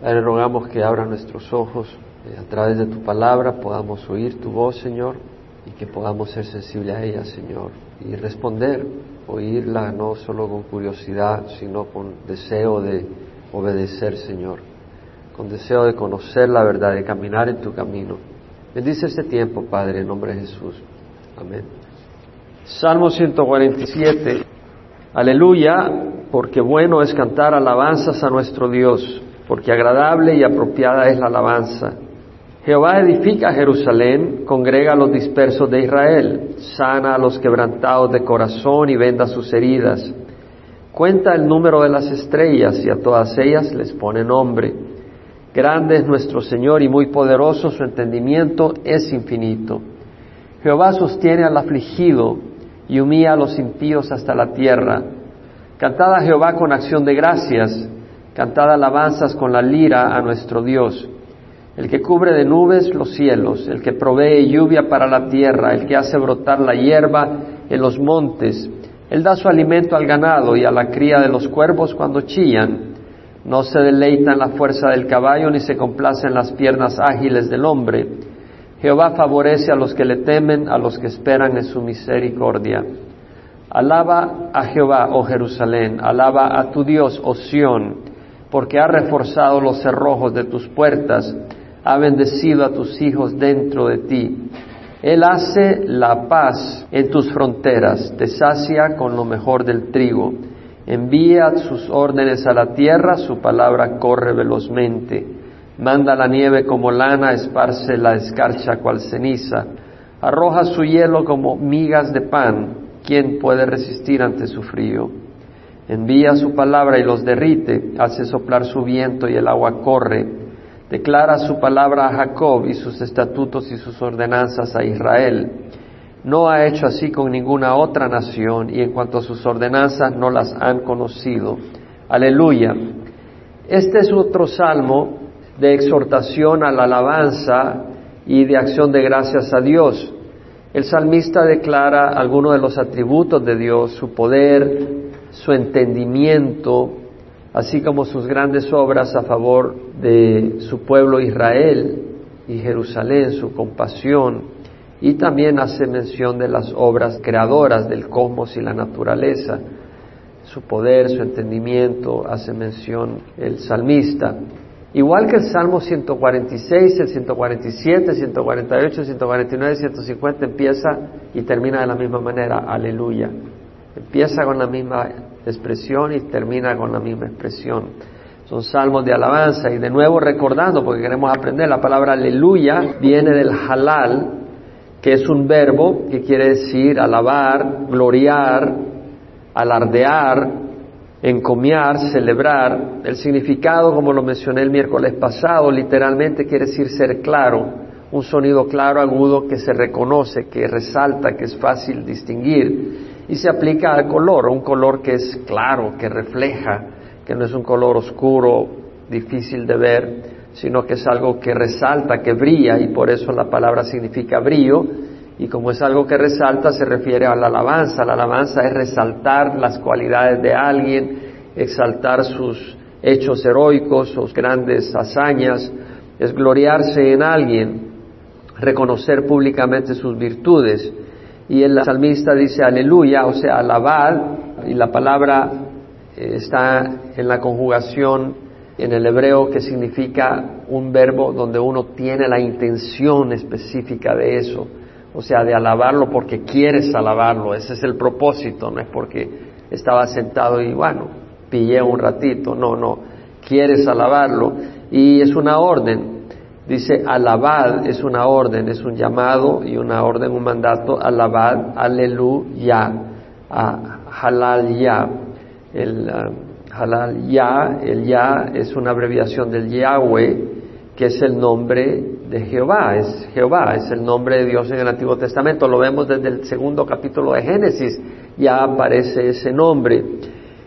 Padre, rogamos que abra nuestros ojos eh, a través de tu palabra, podamos oír tu voz, Señor, y que podamos ser sensibles a ella, Señor, y responder, oírla no solo con curiosidad, sino con deseo de obedecer, Señor, con deseo de conocer la verdad, de caminar en tu camino. Bendice este tiempo, Padre, en nombre de Jesús. Amén. Salmo 147. Aleluya, porque bueno es cantar alabanzas a nuestro Dios porque agradable y apropiada es la alabanza. Jehová edifica Jerusalén, congrega a los dispersos de Israel, sana a los quebrantados de corazón y venda sus heridas. Cuenta el número de las estrellas y a todas ellas les pone nombre. Grande es nuestro Señor y muy poderoso su entendimiento es infinito. Jehová sostiene al afligido y humilla a los impíos hasta la tierra. Cantad a Jehová con acción de gracias Cantad alabanzas con la lira a nuestro Dios, el que cubre de nubes los cielos, el que provee lluvia para la tierra, el que hace brotar la hierba en los montes, él da su alimento al ganado y a la cría de los cuervos cuando chillan. No se deleita en la fuerza del caballo ni se complace en las piernas ágiles del hombre. Jehová favorece a los que le temen, a los que esperan en su misericordia. Alaba a Jehová, oh Jerusalén, alaba a tu Dios, oh Sión porque ha reforzado los cerrojos de tus puertas, ha bendecido a tus hijos dentro de ti. Él hace la paz en tus fronteras, te sacia con lo mejor del trigo, envía sus órdenes a la tierra, su palabra corre velozmente, manda la nieve como lana, esparce la escarcha cual ceniza, arroja su hielo como migas de pan, ¿quién puede resistir ante su frío? Envía su palabra y los derrite, hace soplar su viento y el agua corre, declara su palabra a Jacob y sus estatutos y sus ordenanzas a Israel. No ha hecho así con ninguna otra nación y en cuanto a sus ordenanzas no las han conocido. Aleluya. Este es otro salmo de exhortación a la alabanza y de acción de gracias a Dios. El salmista declara algunos de los atributos de Dios, su poder, su entendimiento, así como sus grandes obras a favor de su pueblo Israel y Jerusalén, su compasión, y también hace mención de las obras creadoras del cosmos y la naturaleza, su poder, su entendimiento, hace mención el salmista. Igual que el Salmo 146, el 147, 148, 149, 150 empieza y termina de la misma manera, aleluya. Empieza con la misma expresión y termina con la misma expresión. Son salmos de alabanza y de nuevo recordando, porque queremos aprender, la palabra aleluya viene del halal, que es un verbo que quiere decir alabar, gloriar, alardear, encomiar, celebrar. El significado, como lo mencioné el miércoles pasado, literalmente quiere decir ser claro, un sonido claro, agudo, que se reconoce, que resalta, que es fácil distinguir y se aplica al color, un color que es claro, que refleja, que no es un color oscuro, difícil de ver, sino que es algo que resalta, que brilla y por eso la palabra significa brillo y como es algo que resalta se refiere a la alabanza. La alabanza es resaltar las cualidades de alguien, exaltar sus hechos heroicos, sus grandes hazañas, es gloriarse en alguien, reconocer públicamente sus virtudes y el salmista dice aleluya, o sea, alabar, y la palabra eh, está en la conjugación en el hebreo que significa un verbo donde uno tiene la intención específica de eso, o sea, de alabarlo porque quieres alabarlo, ese es el propósito, no es porque estaba sentado y bueno, pillé un ratito, no, no, quieres alabarlo. Y es una orden, Dice, alabad es una orden, es un llamado y una orden, un mandato, alabad, aleluya, halal ya. El halal ya, el ya es una abreviación del Yahweh, que es el nombre de Jehová, es Jehová, es el nombre de Dios en el Antiguo Testamento, lo vemos desde el segundo capítulo de Génesis, ya aparece ese nombre.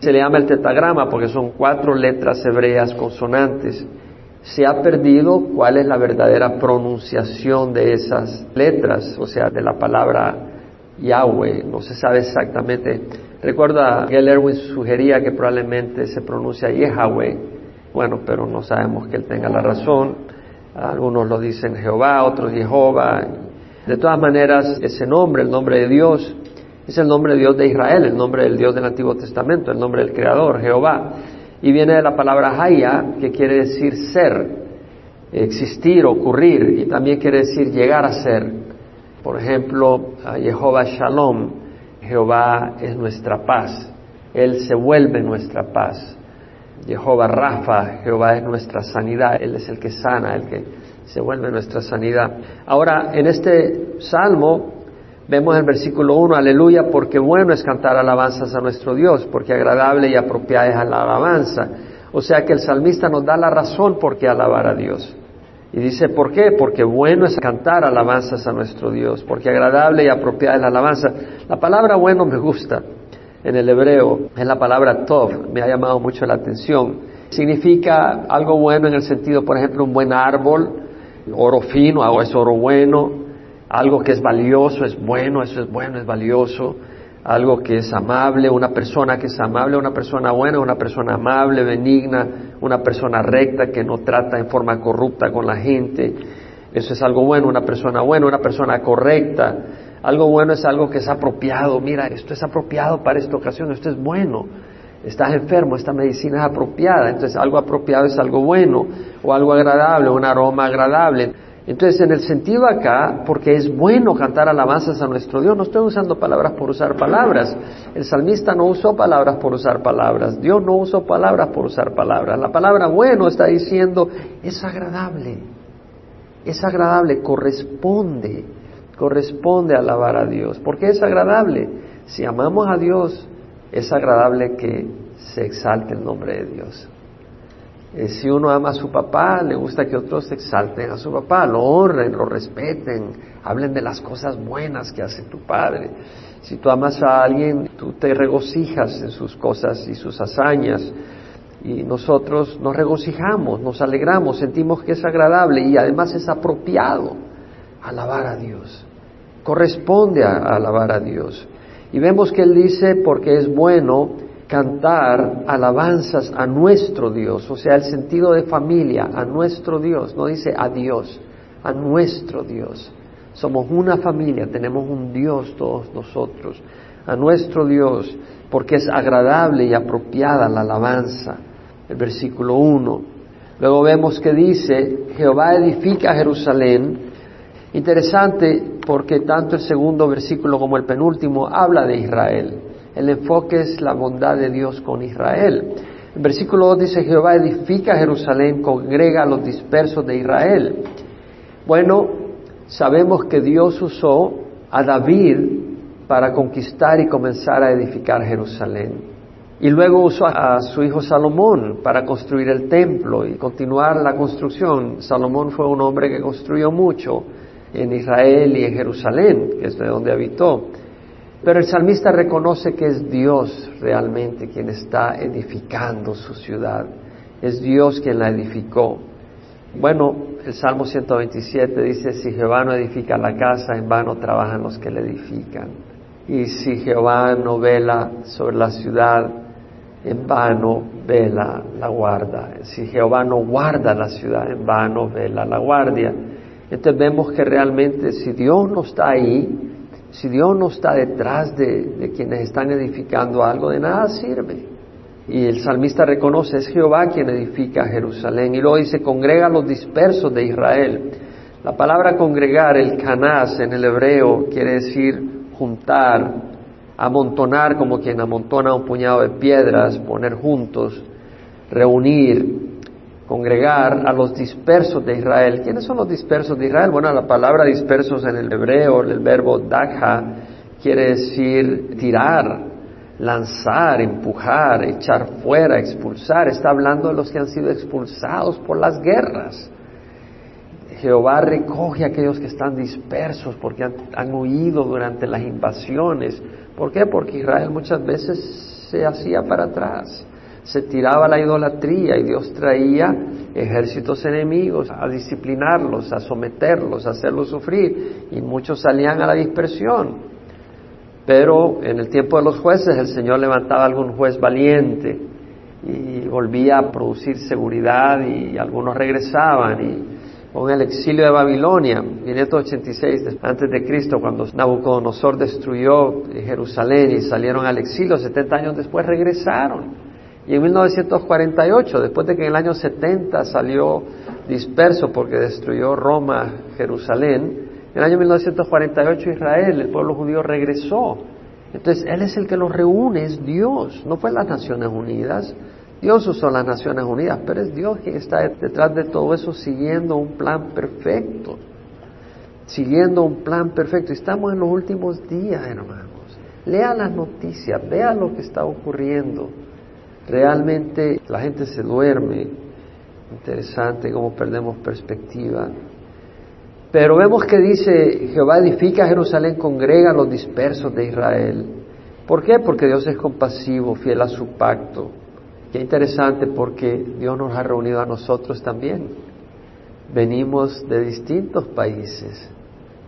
Se le llama el tetagrama porque son cuatro letras hebreas consonantes se ha perdido cuál es la verdadera pronunciación de esas letras, o sea, de la palabra Yahweh, no se sabe exactamente. Recuerda, que Erwin sugería que probablemente se pronuncia Yahweh, Bueno, pero no sabemos que él tenga la razón. Algunos lo dicen Jehová, otros Jehová. De todas maneras, ese nombre, el nombre de Dios, es el nombre de Dios de Israel, el nombre del Dios del Antiguo Testamento, el nombre del Creador, Jehová. Y viene de la palabra Haya, que quiere decir ser, existir, ocurrir, y también quiere decir llegar a ser. Por ejemplo, Jehová Shalom, Jehová es nuestra paz, Él se vuelve nuestra paz. Jehová Rafa, Jehová es nuestra sanidad, Él es el que sana, el que se vuelve nuestra sanidad. Ahora, en este salmo vemos el versículo 1, aleluya, porque bueno es cantar alabanzas a nuestro Dios, porque agradable y apropiada es la alabanza. O sea que el salmista nos da la razón por qué alabar a Dios. Y dice, ¿por qué? Porque bueno es cantar alabanzas a nuestro Dios, porque agradable y apropiada es la alabanza. La palabra bueno me gusta en el hebreo, es la palabra tov, me ha llamado mucho la atención. Significa algo bueno en el sentido, por ejemplo, un buen árbol, oro fino, o es oro bueno, algo que es valioso, es bueno, eso es bueno, es valioso, algo que es amable, una persona que es amable, una persona buena, una persona amable, benigna, una persona recta que no trata en forma corrupta con la gente. Eso es algo bueno, una persona buena, una persona correcta. Algo bueno es algo que es apropiado. Mira, esto es apropiado para esta ocasión, esto es bueno. Estás enfermo, esta medicina es apropiada. Entonces, algo apropiado es algo bueno o algo agradable, un aroma agradable. Entonces, en el sentido acá, porque es bueno cantar alabanzas a nuestro Dios, no estoy usando palabras por usar palabras. El salmista no usó palabras por usar palabras. Dios no usó palabras por usar palabras. La palabra bueno está diciendo, es agradable. Es agradable, corresponde, corresponde alabar a Dios. ¿Por qué es agradable? Si amamos a Dios, es agradable que se exalte el nombre de Dios. Eh, si uno ama a su papá, le gusta que otros exalten a su papá, lo honren, lo respeten, hablen de las cosas buenas que hace tu padre. Si tú amas a alguien, tú te regocijas en sus cosas y sus hazañas. Y nosotros nos regocijamos, nos alegramos, sentimos que es agradable y además es apropiado alabar a Dios. Corresponde a alabar a Dios. Y vemos que Él dice, porque es bueno cantar alabanzas a nuestro Dios, o sea, el sentido de familia, a nuestro Dios, no dice a Dios, a nuestro Dios. Somos una familia, tenemos un Dios todos nosotros, a nuestro Dios, porque es agradable y apropiada la alabanza. El versículo 1. Luego vemos que dice, Jehová edifica Jerusalén. Interesante porque tanto el segundo versículo como el penúltimo habla de Israel. El enfoque es la bondad de Dios con Israel. El versículo 2 dice, Jehová edifica Jerusalén, congrega a los dispersos de Israel. Bueno, sabemos que Dios usó a David para conquistar y comenzar a edificar Jerusalén. Y luego usó a su hijo Salomón para construir el templo y continuar la construcción. Salomón fue un hombre que construyó mucho en Israel y en Jerusalén, que es de donde habitó. Pero el salmista reconoce que es Dios realmente quien está edificando su ciudad. Es Dios quien la edificó. Bueno, el Salmo 127 dice, si Jehová no edifica la casa, en vano trabajan los que la edifican. Y si Jehová no vela sobre la ciudad, en vano vela la guarda. Si Jehová no guarda la ciudad, en vano vela la guardia. Entonces vemos que realmente si Dios no está ahí, si Dios no está detrás de, quienes están edificando algo, de nada sirve. Y el salmista reconoce, es Jehová quien edifica Jerusalén. Y luego dice, congrega a los dispersos de Israel. La palabra congregar, el canás en el hebreo, quiere decir juntar, amontonar como quien amontona un puñado de piedras, poner juntos, reunir, congregar a los dispersos de Israel. ¿Quiénes son los dispersos de Israel? Bueno, la palabra dispersos en el hebreo, el verbo dakha, quiere decir tirar, lanzar, empujar, echar fuera, expulsar. Está hablando de los que han sido expulsados por las guerras. Jehová recoge a aquellos que están dispersos porque han, han, huido durante las invasiones. ¿Por qué? Porque Israel muchas veces se hacía para atrás se tiraba la idolatría y Dios traía ejércitos enemigos a disciplinarlos, a someterlos, a hacerlos sufrir y muchos salían a la dispersión. Pero en el tiempo de los jueces el Señor levantaba algún juez valiente y volvía a producir seguridad y algunos regresaban y con el exilio de Babilonia, 586 antes de Cristo, cuando Nabucodonosor destruyó Jerusalén y salieron al exilio, 70 años después regresaron. Y en 1948, después de que en el año 70 salió disperso porque destruyó Roma, Jerusalén, en el año 1948 Israel, el pueblo judío regresó. Entonces, Él es el que los reúne, es Dios, no fue las Naciones Unidas, Dios usó las Naciones Unidas, pero es Dios quien está detrás de todo eso siguiendo un plan perfecto. Siguiendo un plan perfecto. Estamos en los últimos días, hermanos. Lea las noticias, vea lo que está ocurriendo. Realmente la gente se duerme. Interesante cómo perdemos perspectiva. Pero vemos que dice, Jehová edifica Jerusalén, congrega a los dispersos de Israel. ¿Por qué? Porque Dios es compasivo, fiel a su pacto. Qué interesante porque Dios nos ha reunido a nosotros también. Venimos de distintos países.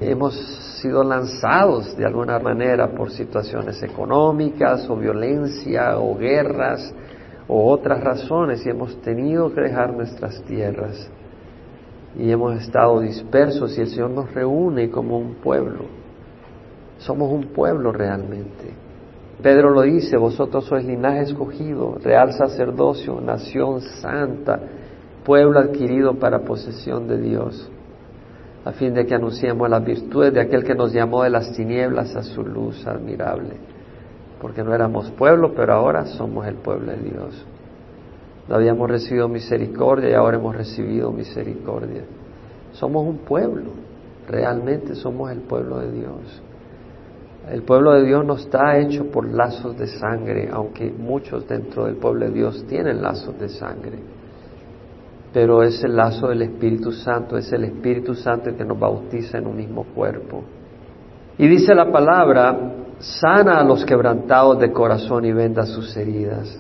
Hemos sido lanzados de alguna manera por situaciones económicas o violencia o guerras o otras razones y hemos tenido que dejar nuestras tierras y hemos estado dispersos y el Señor nos reúne como un pueblo. Somos un pueblo realmente. Pedro lo dice, vosotros sois linaje escogido, real sacerdocio, nación santa, pueblo adquirido para posesión de Dios, a fin de que anunciemos las virtudes de aquel que nos llamó de las tinieblas a su luz admirable. Porque no éramos pueblo, pero ahora somos el pueblo de Dios. No habíamos recibido misericordia y ahora hemos recibido misericordia. Somos un pueblo, realmente somos el pueblo de Dios. El pueblo de Dios no está hecho por lazos de sangre, aunque muchos dentro del pueblo de Dios tienen lazos de sangre. Pero es el lazo del Espíritu Santo, es el Espíritu Santo el que nos bautiza en un mismo cuerpo. Y dice la palabra, sana a los quebrantados de corazón y venda sus heridas.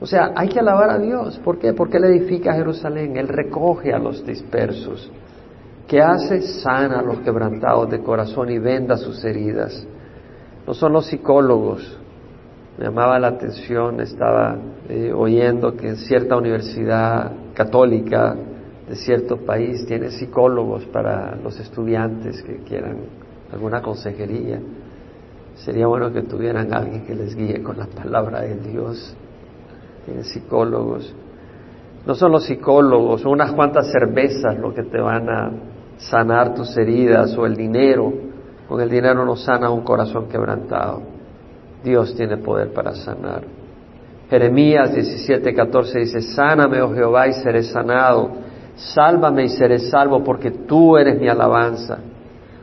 O sea, hay que alabar a Dios. ¿Por qué? Porque Él edifica Jerusalén, Él recoge a los dispersos. ¿Qué hace? Sana a los quebrantados de corazón y venda sus heridas no son los psicólogos. Me llamaba la atención, estaba eh, oyendo que en cierta universidad católica de cierto país tiene psicólogos para los estudiantes que quieran alguna consejería. Sería bueno que tuvieran alguien que les guíe con la palabra de Dios. Tienen psicólogos. No son los psicólogos, son unas cuantas cervezas lo que te van a sanar tus heridas o el dinero con el dinero no sana un corazón quebrantado. Dios tiene poder para sanar. Jeremías 17, 14 dice, sáname, oh Jehová, y seré sanado. Sálvame y seré salvo, porque tú eres mi alabanza.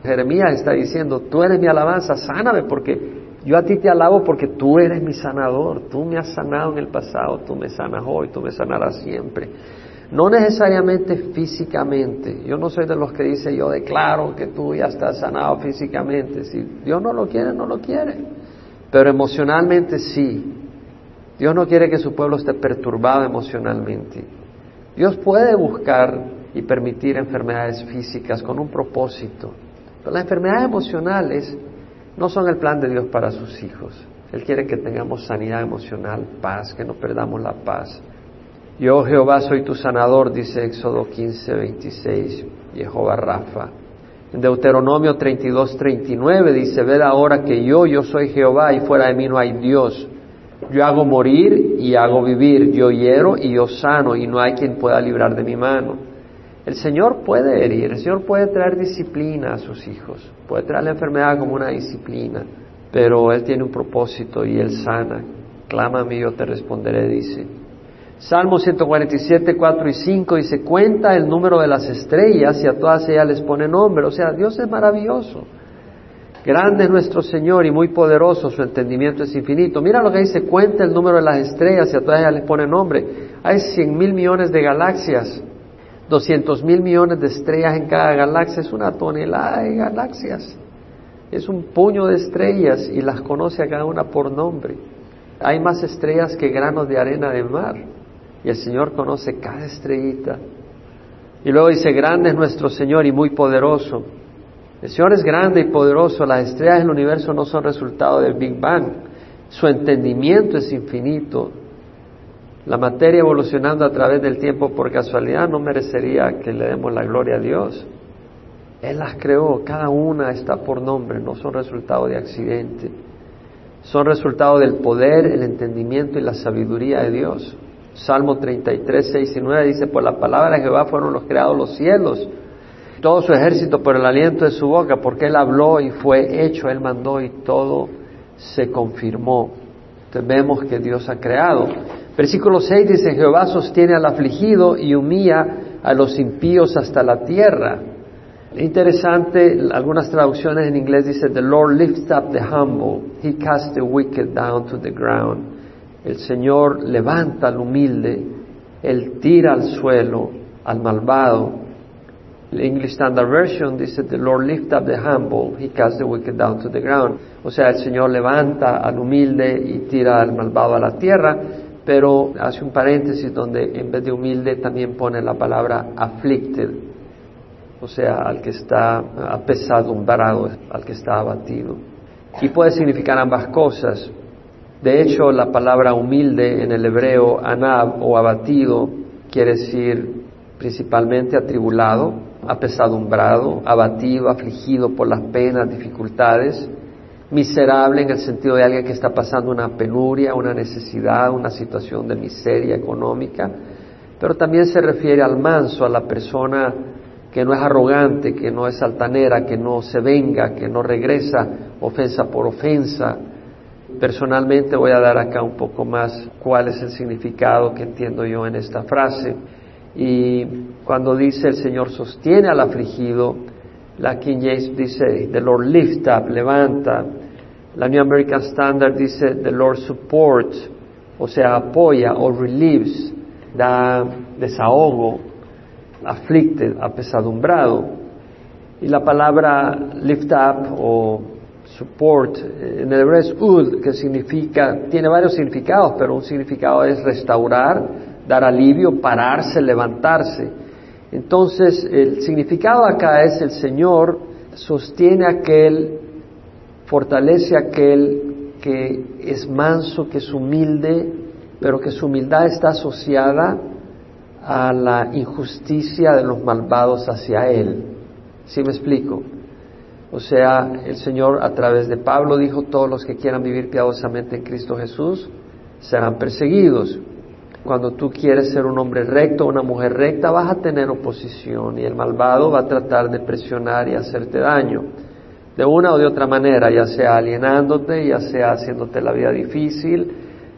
Jeremías está diciendo, tú eres mi alabanza, sáname, porque yo a ti te alabo porque tú eres mi sanador. Tú me has sanado en el pasado, tú me sanas hoy, tú me sanarás siempre. No necesariamente físicamente. Yo no soy de los que dice yo declaro que tú ya estás sanado físicamente. Si Dios no lo quiere, no lo quiere. Pero emocionalmente sí. Dios no quiere que su pueblo esté perturbado emocionalmente. Dios puede buscar y permitir enfermedades físicas con un propósito. Pero las enfermedades emocionales no son el plan de Dios para sus hijos. Él quiere que tengamos sanidad emocional, paz, que no perdamos la paz. Yo Jehová soy tu sanador, dice Éxodo 15, 26, Jehová Rafa. Deuteronomio 32, 39 dice, ved ahora que yo, yo soy Jehová y fuera de mí no hay Dios. Yo hago morir y hago vivir, yo hiero y yo sano y no hay quien pueda librar de mi mano. El Señor puede herir, el Señor puede traer disciplina a sus hijos, puede traer la enfermedad como una disciplina, pero Él tiene un propósito y Él sana. Clámame y yo te responderé, dice. Salmo 147, 4 y 5 dice, cuenta el número de las estrellas y a todas ellas les pone nombre. O sea, Dios es maravilloso. Grande es nuestro Señor y muy poderoso, su entendimiento es infinito. Mira lo que dice, cuenta el número de las estrellas y a todas ellas les pone nombre. Hay cien mil millones de galaxias, doscientos mil millones de estrellas en cada galaxia, es una tonelada de galaxias. Es un puño de estrellas y las conoce a cada una por nombre. Hay más estrellas que granos de arena de mar y el Señor conoce cada estrellita. Y luego dice, grande es nuestro Señor y muy poderoso. El Señor es grande y poderoso, las estrellas del universo no son resultado del Big Bang, su entendimiento es infinito. La materia evolucionando a través del tiempo por casualidad no merecería que le demos la gloria a Dios. Él las creó, cada una está por nombre, no son resultado de accidente. Son resultado del poder, el entendimiento y la sabiduría de Dios. Salmo 33, 6 y 9 dice, por la palabra de Jehová fueron los creados los cielos, todo su ejército por el aliento de su boca, porque Él habló y fue hecho, Él mandó y todo se confirmó. Entonces vemos que Dios ha creado. Versículo 6 dice, Jehová sostiene al afligido y humilla a los impíos hasta la tierra. Interesante, algunas traducciones en inglés dicen, The Lord lifts up the humble, He casts the wicked down to the ground. El Señor levanta al humilde, Él tira al suelo al malvado. El English Standard Version dice, The Lord lift up the humble, He casts the wicked down to the ground. O sea, el Señor levanta al humilde y tira al malvado a la tierra, pero hace un paréntesis donde en vez de humilde también pone la palabra afflicted, o sea, al que está apesadumbrado, al que está abatido. Y puede significar ambas cosas. De hecho, la palabra humilde en el hebreo, anab o abatido, quiere decir principalmente atribulado, apesadumbrado, abatido, afligido por las penas, dificultades, miserable en el sentido de alguien que está pasando una penuria, una necesidad, una situación de miseria económica, pero también se refiere al manso, a la persona que no es arrogante, que no es altanera, que no se venga, que no regresa ofensa por ofensa. Personalmente voy a dar acá un poco más cuál es el significado que entiendo yo en esta frase. Y cuando dice el Señor sostiene al afligido, la King James dice the Lord lift up, levanta. La New American Standard dice the Lord support, o sea, apoya o relieves, da desahogo, afflicted, apesadumbrado. Y la palabra lift up o support en el hebreo es ud, que significa, tiene varios significados, pero un significado es restaurar, dar alivio, pararse, levantarse. Entonces, el significado acá es el Señor sostiene aquel, fortalece aquel que es manso, que es humilde, pero que su humildad está asociada a la injusticia de los malvados hacia Él. ¿Sí me explico? O sea, el Señor a través de Pablo dijo, todos los que quieran vivir piadosamente en Cristo Jesús serán perseguidos. Cuando tú quieres ser un hombre recto, una mujer recta, vas a tener oposición y el malvado va a tratar de presionar y hacerte daño. De una o de otra manera, ya sea alienándote, ya sea haciéndote la vida difícil,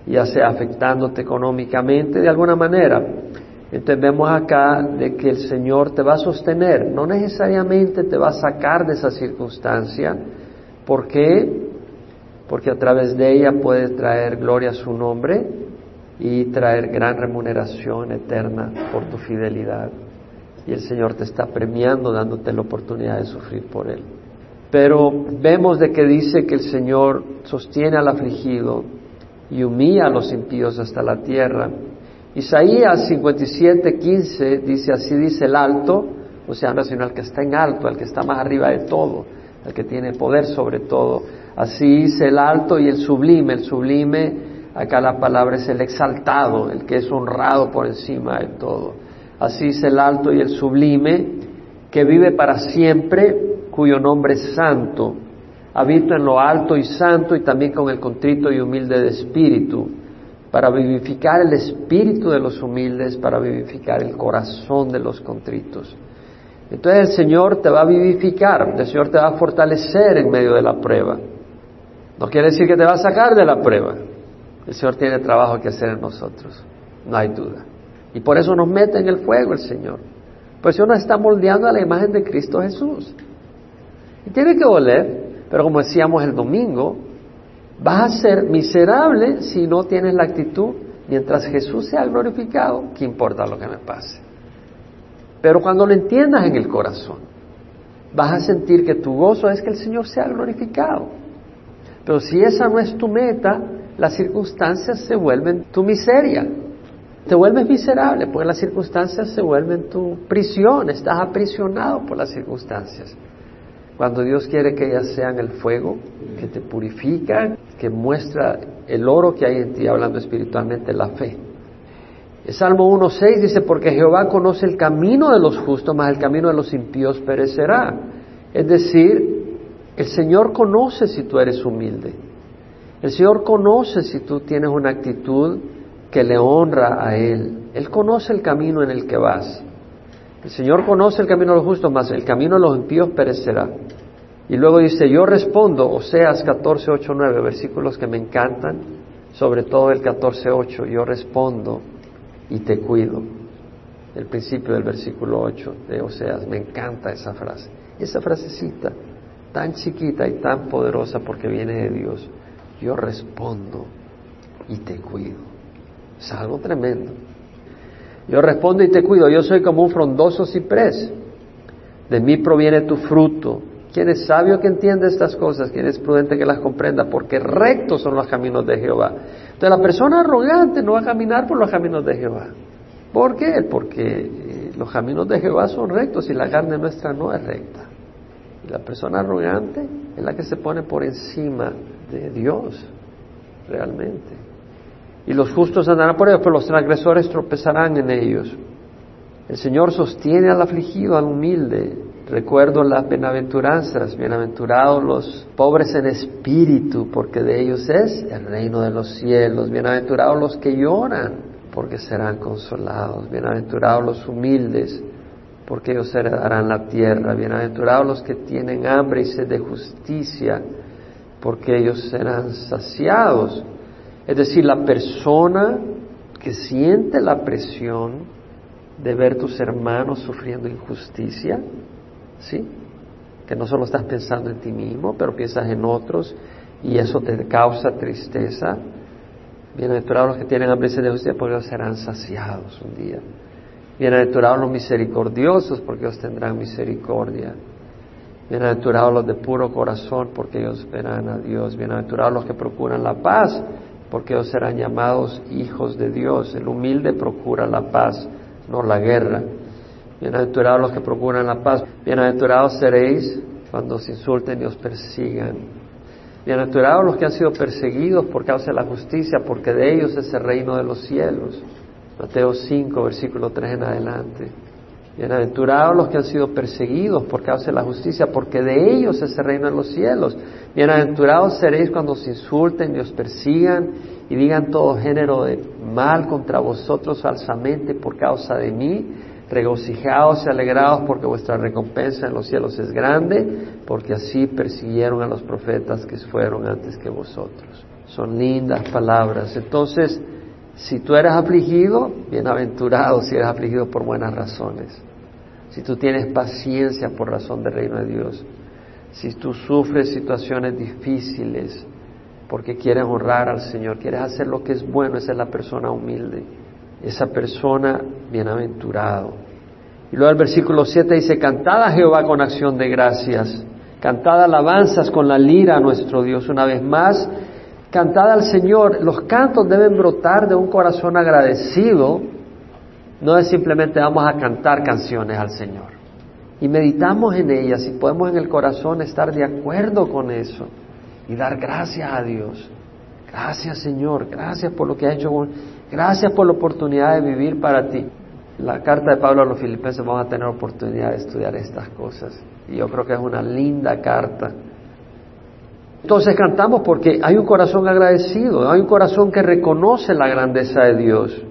ya sea afectándote económicamente, de alguna manera. Entonces vemos acá de que el Señor te va a sostener, no necesariamente te va a sacar de esa circunstancia. ¿Por qué? Porque a través de ella puede traer gloria a su nombre y traer gran remuneración eterna por tu fidelidad. Y el Señor te está premiando, dándote la oportunidad de sufrir por Él. Pero vemos de que dice que el Señor sostiene al afligido y humilla a los impíos hasta la tierra Isaías 57, 15 dice, así dice el alto, o sea, nacional que está en alto, el que está más arriba de todo, el que tiene poder sobre todo. Así dice el alto y el sublime. El sublime, acá la palabra es el exaltado, el que es honrado por encima de todo. Así dice el alto y el sublime, que vive para siempre, cuyo nombre es santo. Habito en lo alto y santo y también con el contrito y humilde de espíritu para vivificar el espíritu de los humildes, para vivificar el corazón de los contritos. Entonces el Señor te va a vivificar, el Señor te va a fortalecer en medio de la prueba. No quiere decir que te va a sacar de la prueba. El Señor tiene trabajo que hacer en nosotros, no hay duda. Y por eso nos mete en el fuego el Señor. Pues nos está moldeando a la imagen de Cristo Jesús. Y tiene que doler, pero como decíamos el domingo, Vas a ser miserable si no tienes la actitud, mientras Jesús sea glorificado, ¿qué importa lo que me pase? Pero cuando lo entiendas en el corazón, vas a sentir que tu gozo es que el Señor sea glorificado. Pero si esa no es tu meta, las circunstancias se vuelven tu miseria. Te vuelves miserable porque las circunstancias se vuelven tu prisión, estás aprisionado por las circunstancias. Cuando Dios quiere que ellas sean el fuego que te purifica, que muestra el oro que hay en ti, hablando espiritualmente, la fe. Salmo 1.6 dice, porque Jehová conoce el camino de los justos, mas el camino de los impíos perecerá. Es decir, el Señor conoce si tú eres humilde. El Señor conoce si tú tienes una actitud que le honra a Él. Él conoce el camino en el que vas. El Señor conoce el camino de los justos, mas el camino de los impíos perecerá. Y luego dice, yo respondo, Oseas 14, 8, 9, versículos que me encantan, sobre todo el 14, 8, yo respondo y te cuido. El principio del versículo 8 de Oseas, me encanta esa frase. Esa frasecita, tan chiquita y tan poderosa porque viene de Dios, yo respondo y te cuido. Es algo tremendo. Yo respondo y te cuido, yo soy como un frondoso ciprés. De mí proviene tu fruto ¿Quién es sabio que entiende estas cosas? ¿Quién es prudente que las comprenda? Porque rectos son los caminos de Jehová. Entonces la persona arrogante no va a caminar por los caminos de Jehová. ¿Por qué? Porque eh, los caminos de Jehová son rectos y la carne nuestra no es recta. Y la persona arrogante es la que se pone por encima de Dios, realmente. Y los justos andarán por ellos, pero los transgresores tropezarán en ellos. El Señor sostiene al afligido, al humilde, Recuerdo las bienaventuranzas, bienaventurados los pobres en espíritu, porque de ellos es el reino de los cielos, bienaventurados los que lloran, porque serán consolados, bienaventurados los humildes, porque ellos heredarán la tierra, bienaventurados los que tienen hambre y sed de justicia, porque ellos serán saciados. Es decir, la persona que siente la presión de ver tus hermanos sufriendo injusticia, ¿sí? Que no solo estás pensando en ti mismo, pero piensas en otros y eso te causa tristeza. Bienaventurados los que tienen hambre de justicia, porque ellos serán saciados un día. Bienaventurados los misericordiosos, porque ellos tendrán misericordia. Bienaventurados los de puro corazón, porque ellos verán a Dios. Bienaventurados los que procuran la paz, porque ellos serán llamados hijos de Dios. El humilde procura la paz, no la guerra. Bienaventurados los que procuran la paz. Bienaventurados seréis cuando os insulten y os persigan. Bienaventurados los que han sido perseguidos por causa de la justicia, porque de ellos es el reino de los cielos. Mateo 5, versículo 3 en adelante. Bienaventurados los que han sido perseguidos por causa de la justicia, porque de ellos es el reino de los cielos. Bienaventurados seréis cuando os insulten y os persigan y digan todo género de mal contra vosotros falsamente por causa de mí regocijaos y alegraos porque vuestra recompensa en los cielos es grande, porque así persiguieron a los profetas que fueron antes que vosotros. Son lindas palabras. Entonces, si tú eres afligido, bienaventurado si eres afligido por buenas razones. Si tú tienes paciencia por razón del reino de Dios. Si tú sufres situaciones difíciles porque quieres honrar al Señor, quieres hacer lo que es bueno, esa es la persona humilde esa persona bienaventurado. Y luego el versículo 7 dice, cantad a Jehová con acción de gracias, cantad alabanzas con la lira a nuestro Dios una vez más, cantad al Señor. Los cantos deben brotar de un corazón agradecido, no es simplemente vamos a cantar canciones al Señor. Y meditamos en ellas y podemos en el corazón estar de acuerdo con eso y dar gracias a Dios. Gracias Señor, gracias por lo que ha hecho. Gracias por la oportunidad de vivir para ti. La carta de Pablo a los filipenses vamos a tener oportunidad de estudiar estas cosas. Y yo creo que es una linda carta. Entonces cantamos porque hay un corazón agradecido, hay un corazón que reconoce la grandeza de Dios.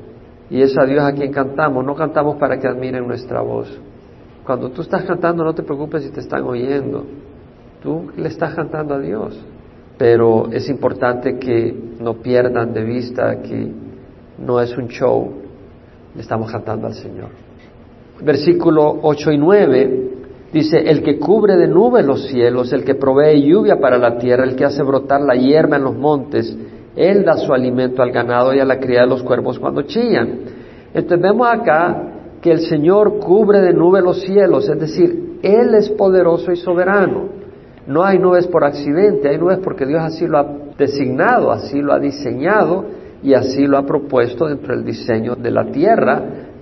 Y es a Dios a quien cantamos, no cantamos para que admiren nuestra voz. Cuando tú estás cantando no te preocupes si te están oyendo. Tú le estás cantando a Dios. Pero es importante que no pierdan de vista que no es un show, le estamos cantando al Señor. Versículo 8 y 9 dice, el que cubre de nubes los cielos, el que provee lluvia para la tierra, el que hace brotar la hierba en los montes, él da su alimento al ganado y a la cría de los cuervos cuando chillan. Entonces vemos acá que el Señor cubre de nubes los cielos, es decir, Él es poderoso y soberano. No hay nubes por accidente, hay nubes porque Dios así lo ha designado, así lo ha diseñado y así lo ha propuesto dentro del diseño de la tierra,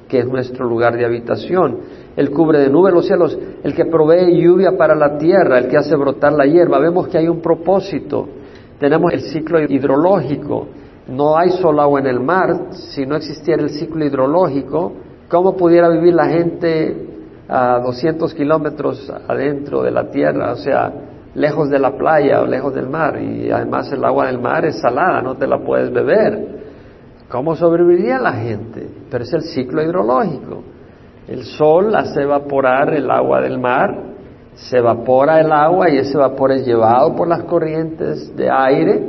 que es nuestro lugar de habitación. Él cubre de nube los cielos, el que provee lluvia para la tierra, el que hace brotar la hierba. Vemos que hay un propósito. Tenemos el ciclo hidrológico. No hay solo agua en el mar. Si no existiera el ciclo hidrológico, ¿cómo pudiera vivir la gente a 200 kilómetros adentro de la tierra? O sea, lejos de la playa o lejos del mar. Y además el agua del mar es salada, no te la puedes beber. ¿Cómo sobreviviría la gente? Pero es el ciclo hidrológico. El sol hace evaporar el agua del mar, se evapora el agua y ese vapor es llevado por las corrientes de aire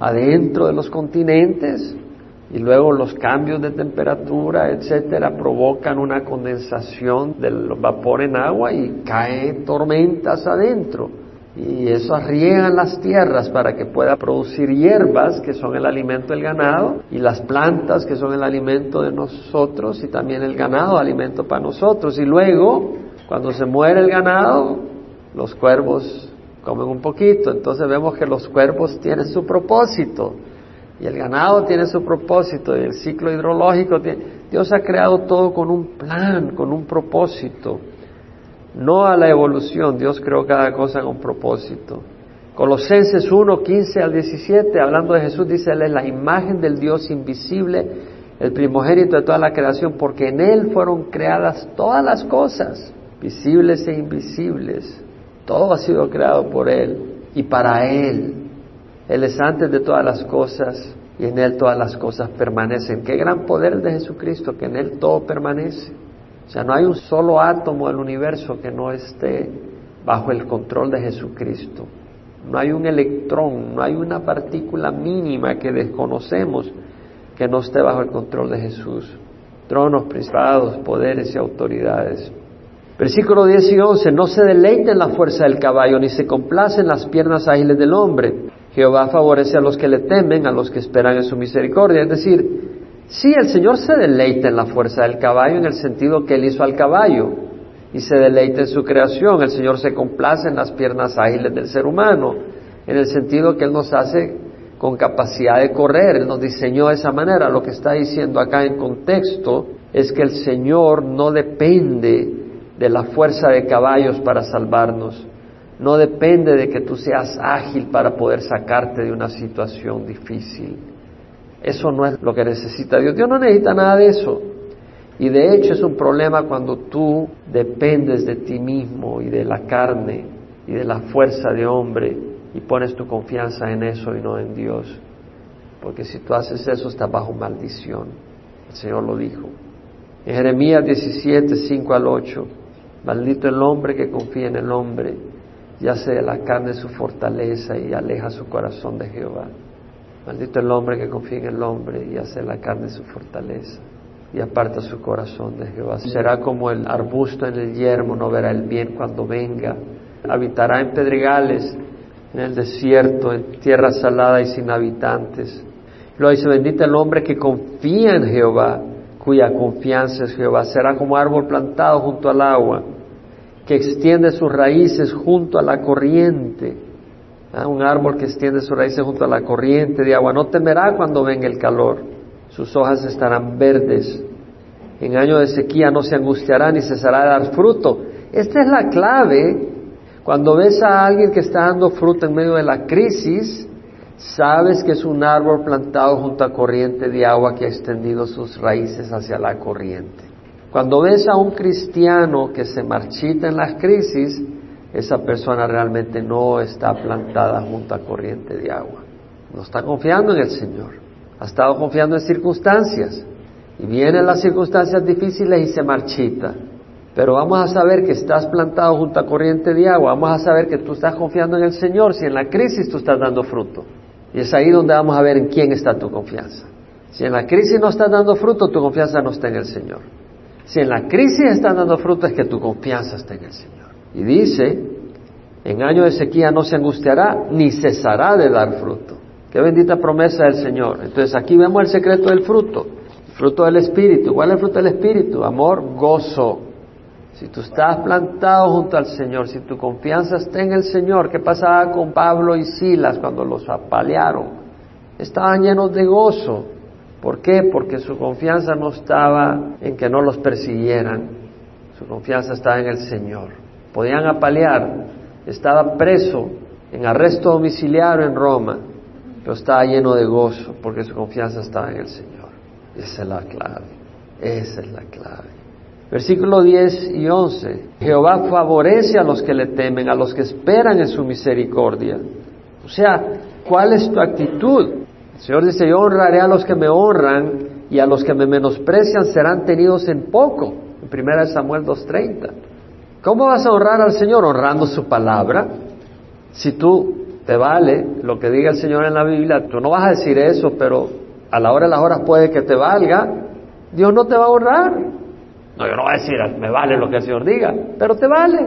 adentro de los continentes y luego los cambios de temperatura, etcétera, provocan una condensación del vapor en agua y caen tormentas adentro. Y eso riegan las tierras para que pueda producir hierbas que son el alimento del ganado y las plantas que son el alimento de nosotros y también el ganado alimento para nosotros. Y luego cuando se muere el ganado los cuervos comen un poquito entonces vemos que los cuervos tienen su propósito y el ganado tiene su propósito y el ciclo hidrológico tiene Dios ha creado todo con un plan con un propósito no a la evolución. Dios creó cada cosa con propósito. Colosenses 1, 15 al 17, hablando de Jesús, dice, Él es la imagen del Dios invisible, el primogénito de toda la creación, porque en Él fueron creadas todas las cosas, visibles e invisibles. Todo ha sido creado por Él y para Él. Él es antes de todas las cosas y en Él todas las cosas permanecen. Qué gran poder de Jesucristo, que en Él todo permanece. O sea, no hay un solo átomo del universo que no esté bajo el control de Jesucristo. No hay un electrón, no hay una partícula mínima que desconocemos que no esté bajo el control de Jesús. Tronos, principados, poderes y autoridades. Versículo 10 y 11, no se deleite en la fuerza del caballo, ni se complace en las piernas ágiles del hombre. Jehová favorece a los que le temen, a los que esperan en su misericordia. Es decir, Sí, el Señor se deleita en la fuerza del caballo en el sentido que Él hizo al caballo y se deleita en su creación. El Señor se complace en las piernas ágiles del ser humano en el sentido que Él nos hace con capacidad de correr. Él nos diseñó de esa manera. Lo que está diciendo acá en contexto es que el Señor no depende de la fuerza de caballos para salvarnos. No depende de que tú seas ágil para poder sacarte de una situación difícil. Eso no es lo que necesita Dios. Dios no necesita nada de eso. Y de hecho es un problema cuando tú dependes de ti mismo y de la carne y de la fuerza de hombre y pones tu confianza en eso y no en Dios. Porque si tú haces eso estás bajo maldición. El Señor lo dijo. En Jeremías 17, 5 al 8, maldito el hombre que confía en el hombre y hace de la carne su fortaleza y aleja su corazón de Jehová. Maldito el hombre que confía en el hombre y hace la carne su fortaleza y aparta su corazón de Jehová. Será como el arbusto en el yermo, no verá el bien cuando venga. Habitará en pedregales, en el desierto, en tierra salada y sin habitantes. Lo dice, bendito el hombre que confía en Jehová, cuya confianza es Jehová. Será como árbol plantado junto al agua, que extiende sus raíces junto a la corriente Ah, un árbol que extiende sus raíces junto a la corriente de agua. No temerá cuando venga el calor. Sus hojas estarán verdes. En año de sequía no se angustiará ni cesará de dar fruto. Esta es la clave. Cuando ves a alguien que está dando fruto en medio de la crisis, sabes que es un árbol plantado junto a corriente de agua que ha extendido sus raíces hacia la corriente. Cuando ves a un cristiano que se marchita en las crisis, esa persona realmente no está plantada junto a corriente de agua. No está confiando en el Señor. Ha estado confiando en circunstancias. Y vienen las circunstancias difíciles y se marchita. Pero vamos a saber que estás plantado junto a corriente de agua. Vamos a saber que tú estás confiando en el Señor. Si en la crisis tú estás dando fruto. Y es ahí donde vamos a ver en quién está tu confianza. Si en la crisis no estás dando fruto, tu confianza no está en el Señor. Si en la crisis estás dando fruto, es que tu confianza está en el Señor. Y dice, en año de sequía no se angustiará ni cesará de dar fruto. Qué bendita promesa del Señor. Entonces aquí vemos el secreto del fruto, fruto del Espíritu. ¿Cuál es el fruto del Espíritu? Amor, gozo. Si tú estás plantado junto al Señor, si tu confianza está en el Señor, ¿qué pasaba con Pablo y Silas cuando los apalearon? Estaban llenos de gozo. ¿Por qué? Porque su confianza no estaba en que no los persiguieran, su confianza estaba en el Señor podían apalear, estaba preso en arresto domiciliario en Roma, pero estaba lleno de gozo porque su confianza estaba en el Señor. Esa es la clave, esa es la clave. Versículo 10 y 11. Jehová favorece a los que le temen, a los que esperan en su misericordia. O sea, ¿cuál es tu actitud? El Señor dice, yo honraré a los que me honran y a los que me menosprecian serán tenidos en poco. En 1 Samuel 2.30. ¿Cómo vas a honrar al Señor? Honrando su palabra. Si tú te vale lo que diga el Señor en la Biblia, tú no vas a decir eso, pero a la hora de las horas puede que te valga, Dios no te va a honrar. No, yo no voy a decir, me vale lo que el Señor diga, pero te vale.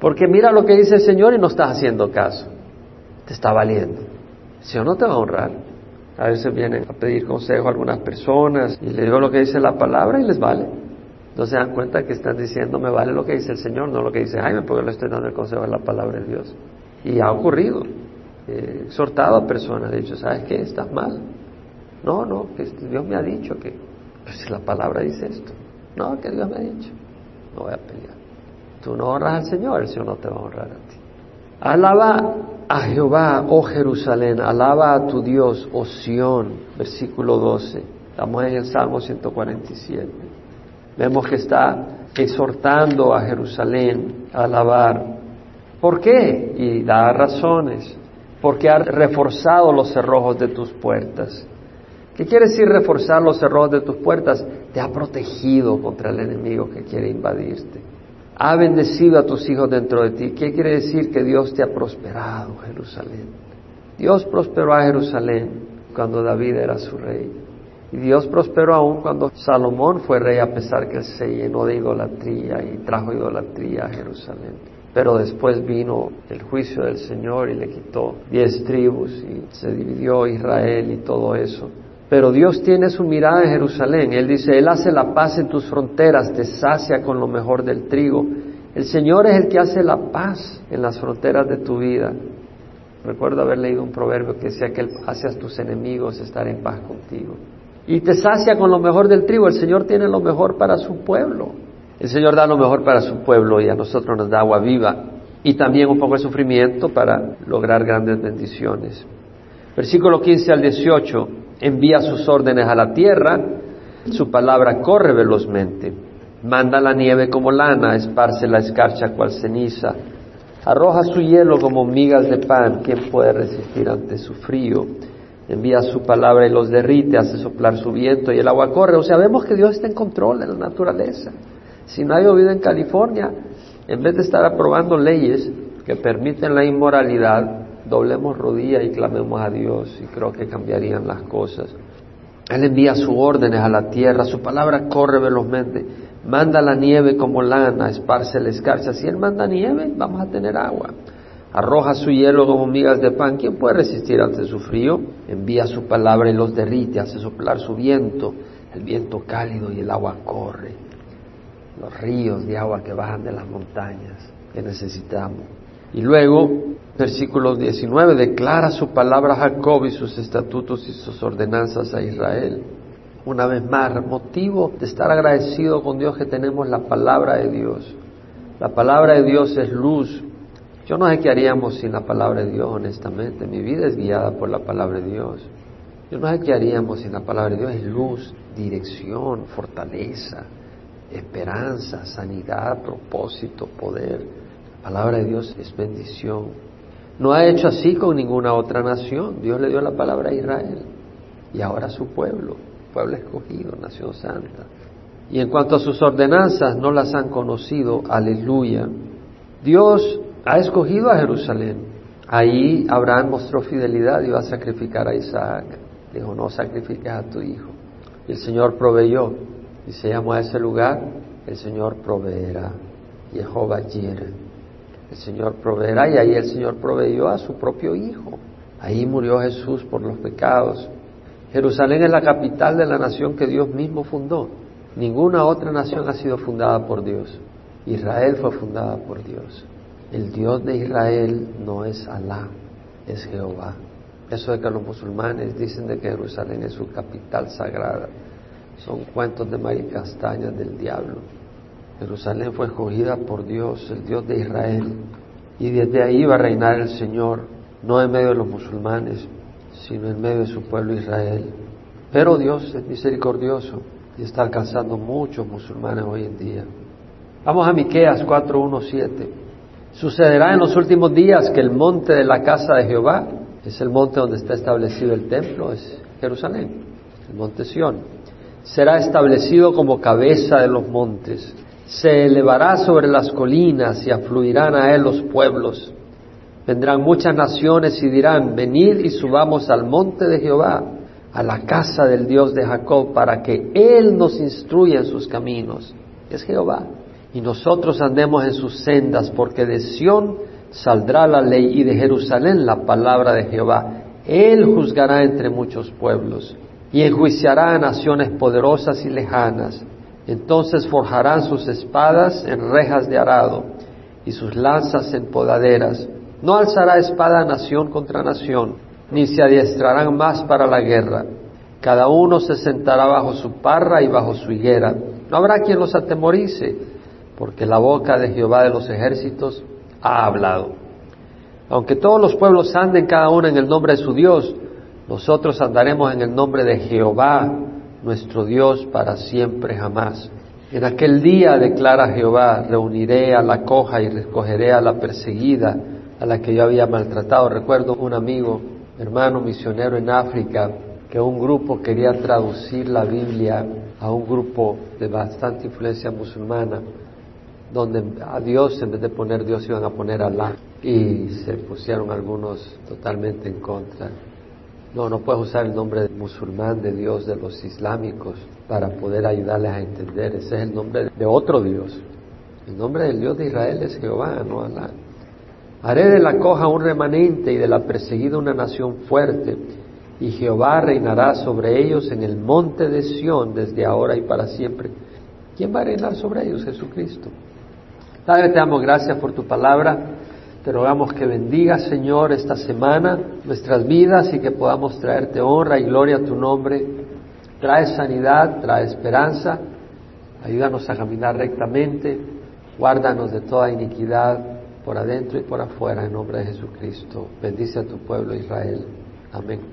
Porque mira lo que dice el Señor y no estás haciendo caso. Te está valiendo. El Señor no te va a honrar. A veces vienen a pedir consejo a algunas personas y les digo lo que dice la palabra y les vale. No se dan cuenta que están diciendo, me vale lo que dice el Señor, no lo que dice Jaime, porque le estoy dando el consejo de la palabra de Dios. Y ha ocurrido. He exhortado a personas, he dicho, ¿sabes qué? Estás mal. No, no, que Dios me ha dicho que, pues si la palabra dice esto. No, que Dios me ha dicho. No voy a pelear. Tú no honras al Señor, el Señor no te va a honrar a ti. Alaba a Jehová, oh Jerusalén, alaba a tu Dios, oh Sión, versículo 12. Estamos en el Salmo 147. Vemos que está exhortando a Jerusalén a alabar. ¿Por qué? Y da razones. Porque ha reforzado los cerrojos de tus puertas. ¿Qué quiere decir reforzar los cerrojos de tus puertas? Te ha protegido contra el enemigo que quiere invadirte. Ha bendecido a tus hijos dentro de ti. ¿Qué quiere decir? Que Dios te ha prosperado, Jerusalén. Dios prosperó a Jerusalén cuando David era su rey. Y Dios prosperó aún cuando Salomón fue rey a pesar que se llenó de idolatría y trajo idolatría a Jerusalén. Pero después vino el juicio del Señor y le quitó diez tribus y se dividió Israel y todo eso. Pero Dios tiene su mirada en Jerusalén. Él dice, Él hace la paz en tus fronteras, te sacia con lo mejor del trigo. El Señor es el que hace la paz en las fronteras de tu vida. Recuerdo haber leído un proverbio que decía que Él hace a tus enemigos estar en paz contigo. Y te sacia con lo mejor del trigo. El Señor tiene lo mejor para su pueblo. El Señor da lo mejor para su pueblo y a nosotros nos da agua viva y también un poco de sufrimiento para lograr grandes bendiciones. Versículo 15 al 18 envía sus órdenes a la tierra, su palabra corre velozmente, manda la nieve como lana, esparce la escarcha cual ceniza, arroja su hielo como migas de pan, ¿quién puede resistir ante su frío? Envía su palabra y los derrite, hace soplar su viento y el agua corre. O sea, vemos que Dios está en control de la naturaleza. Si no ha llovido en California, en vez de estar aprobando leyes que permiten la inmoralidad, doblemos rodillas y clamemos a Dios y creo que cambiarían las cosas. Él envía sus órdenes a la tierra, su palabra corre velozmente, manda la nieve como lana, esparce la escarcha. Si Él manda nieve, vamos a tener agua. Arroja su hielo como migas de pan. ¿Quién puede resistir ante su frío? Envía su palabra y los derrite, hace soplar su viento, el viento cálido y el agua corre. Los ríos de agua que bajan de las montañas que necesitamos. Y luego, versículo 19, declara su palabra a Jacob y sus estatutos y sus ordenanzas a Israel. Una vez más, motivo de estar agradecido con Dios que tenemos la palabra de Dios. La palabra de Dios es luz. Yo no sé qué haríamos sin la palabra de Dios, honestamente. Mi vida es guiada por la palabra de Dios. Yo no sé qué haríamos sin la palabra de Dios. Es luz, dirección, fortaleza, esperanza, sanidad, propósito, poder. La palabra de Dios es bendición. No ha hecho así con ninguna otra nación. Dios le dio la palabra a Israel y ahora a su pueblo, pueblo escogido, nación santa. Y en cuanto a sus ordenanzas, no las han conocido. Aleluya. Dios ha escogido a Jerusalén. Ahí Abraham mostró fidelidad y va a sacrificar a Isaac. Dijo, no sacrifiques a tu hijo. El Señor proveyó. Y se llamó a ese lugar, el Señor proveerá. Jehová Jireh. El Señor proveerá y ahí el Señor proveyó a su propio Hijo. Ahí murió Jesús por los pecados. Jerusalén es la capital de la nación que Dios mismo fundó. Ninguna otra nación ha sido fundada por Dios. Israel fue fundada por Dios. El Dios de Israel no es Alá, es Jehová. Eso de que los musulmanes dicen de que Jerusalén es su capital sagrada. Son cuentos de maricastañas del diablo. Jerusalén fue escogida por Dios, el Dios de Israel, y desde ahí va a reinar el Señor, no en medio de los musulmanes, sino en medio de su pueblo Israel. Pero Dios es misericordioso y está alcanzando muchos musulmanes hoy en día. Vamos a Miqueas 4:17. Sucederá en los últimos días que el monte de la casa de Jehová, es el monte donde está establecido el templo, es Jerusalén, el monte Sión, será establecido como cabeza de los montes. Se elevará sobre las colinas y afluirán a él los pueblos. Vendrán muchas naciones y dirán, venid y subamos al monte de Jehová, a la casa del Dios de Jacob, para que Él nos instruya en sus caminos. Es Jehová. Y nosotros andemos en sus sendas, porque de Sión saldrá la ley y de Jerusalén la palabra de Jehová. Él juzgará entre muchos pueblos y enjuiciará a naciones poderosas y lejanas. Entonces forjarán sus espadas en rejas de arado y sus lanzas en podaderas. No alzará espada nación contra nación, ni se adiestrarán más para la guerra. Cada uno se sentará bajo su parra y bajo su higuera. No habrá quien los atemorice, porque la boca de Jehová de los ejércitos ha hablado. Aunque todos los pueblos anden cada uno en el nombre de su Dios, nosotros andaremos en el nombre de Jehová, nuestro Dios, para siempre jamás. En aquel día, declara Jehová, reuniré a la coja y recogeré a la perseguida, a la que yo había maltratado. Recuerdo un amigo, hermano misionero en África, que un grupo quería traducir la Biblia a un grupo de bastante influencia musulmana donde a Dios, en vez de poner Dios, iban a poner Alá. Y se pusieron algunos totalmente en contra. No, no puedes usar el nombre musulmán de Dios de los islámicos para poder ayudarles a entender. Ese es el nombre de otro Dios. El nombre del Dios de Israel es Jehová, no Alá. Haré de la coja un remanente y de la perseguida una nación fuerte, y Jehová reinará sobre ellos en el monte de Sión desde ahora y para siempre. ¿Quién va a reinar sobre ellos? Jesucristo. Padre, te damos gracias por tu palabra. Te rogamos que bendiga, Señor, esta semana nuestras vidas y que podamos traerte honra y gloria a tu nombre. Trae sanidad, trae esperanza. Ayúdanos a caminar rectamente. Guárdanos de toda iniquidad por adentro y por afuera en nombre de Jesucristo. Bendice a tu pueblo Israel. Amén.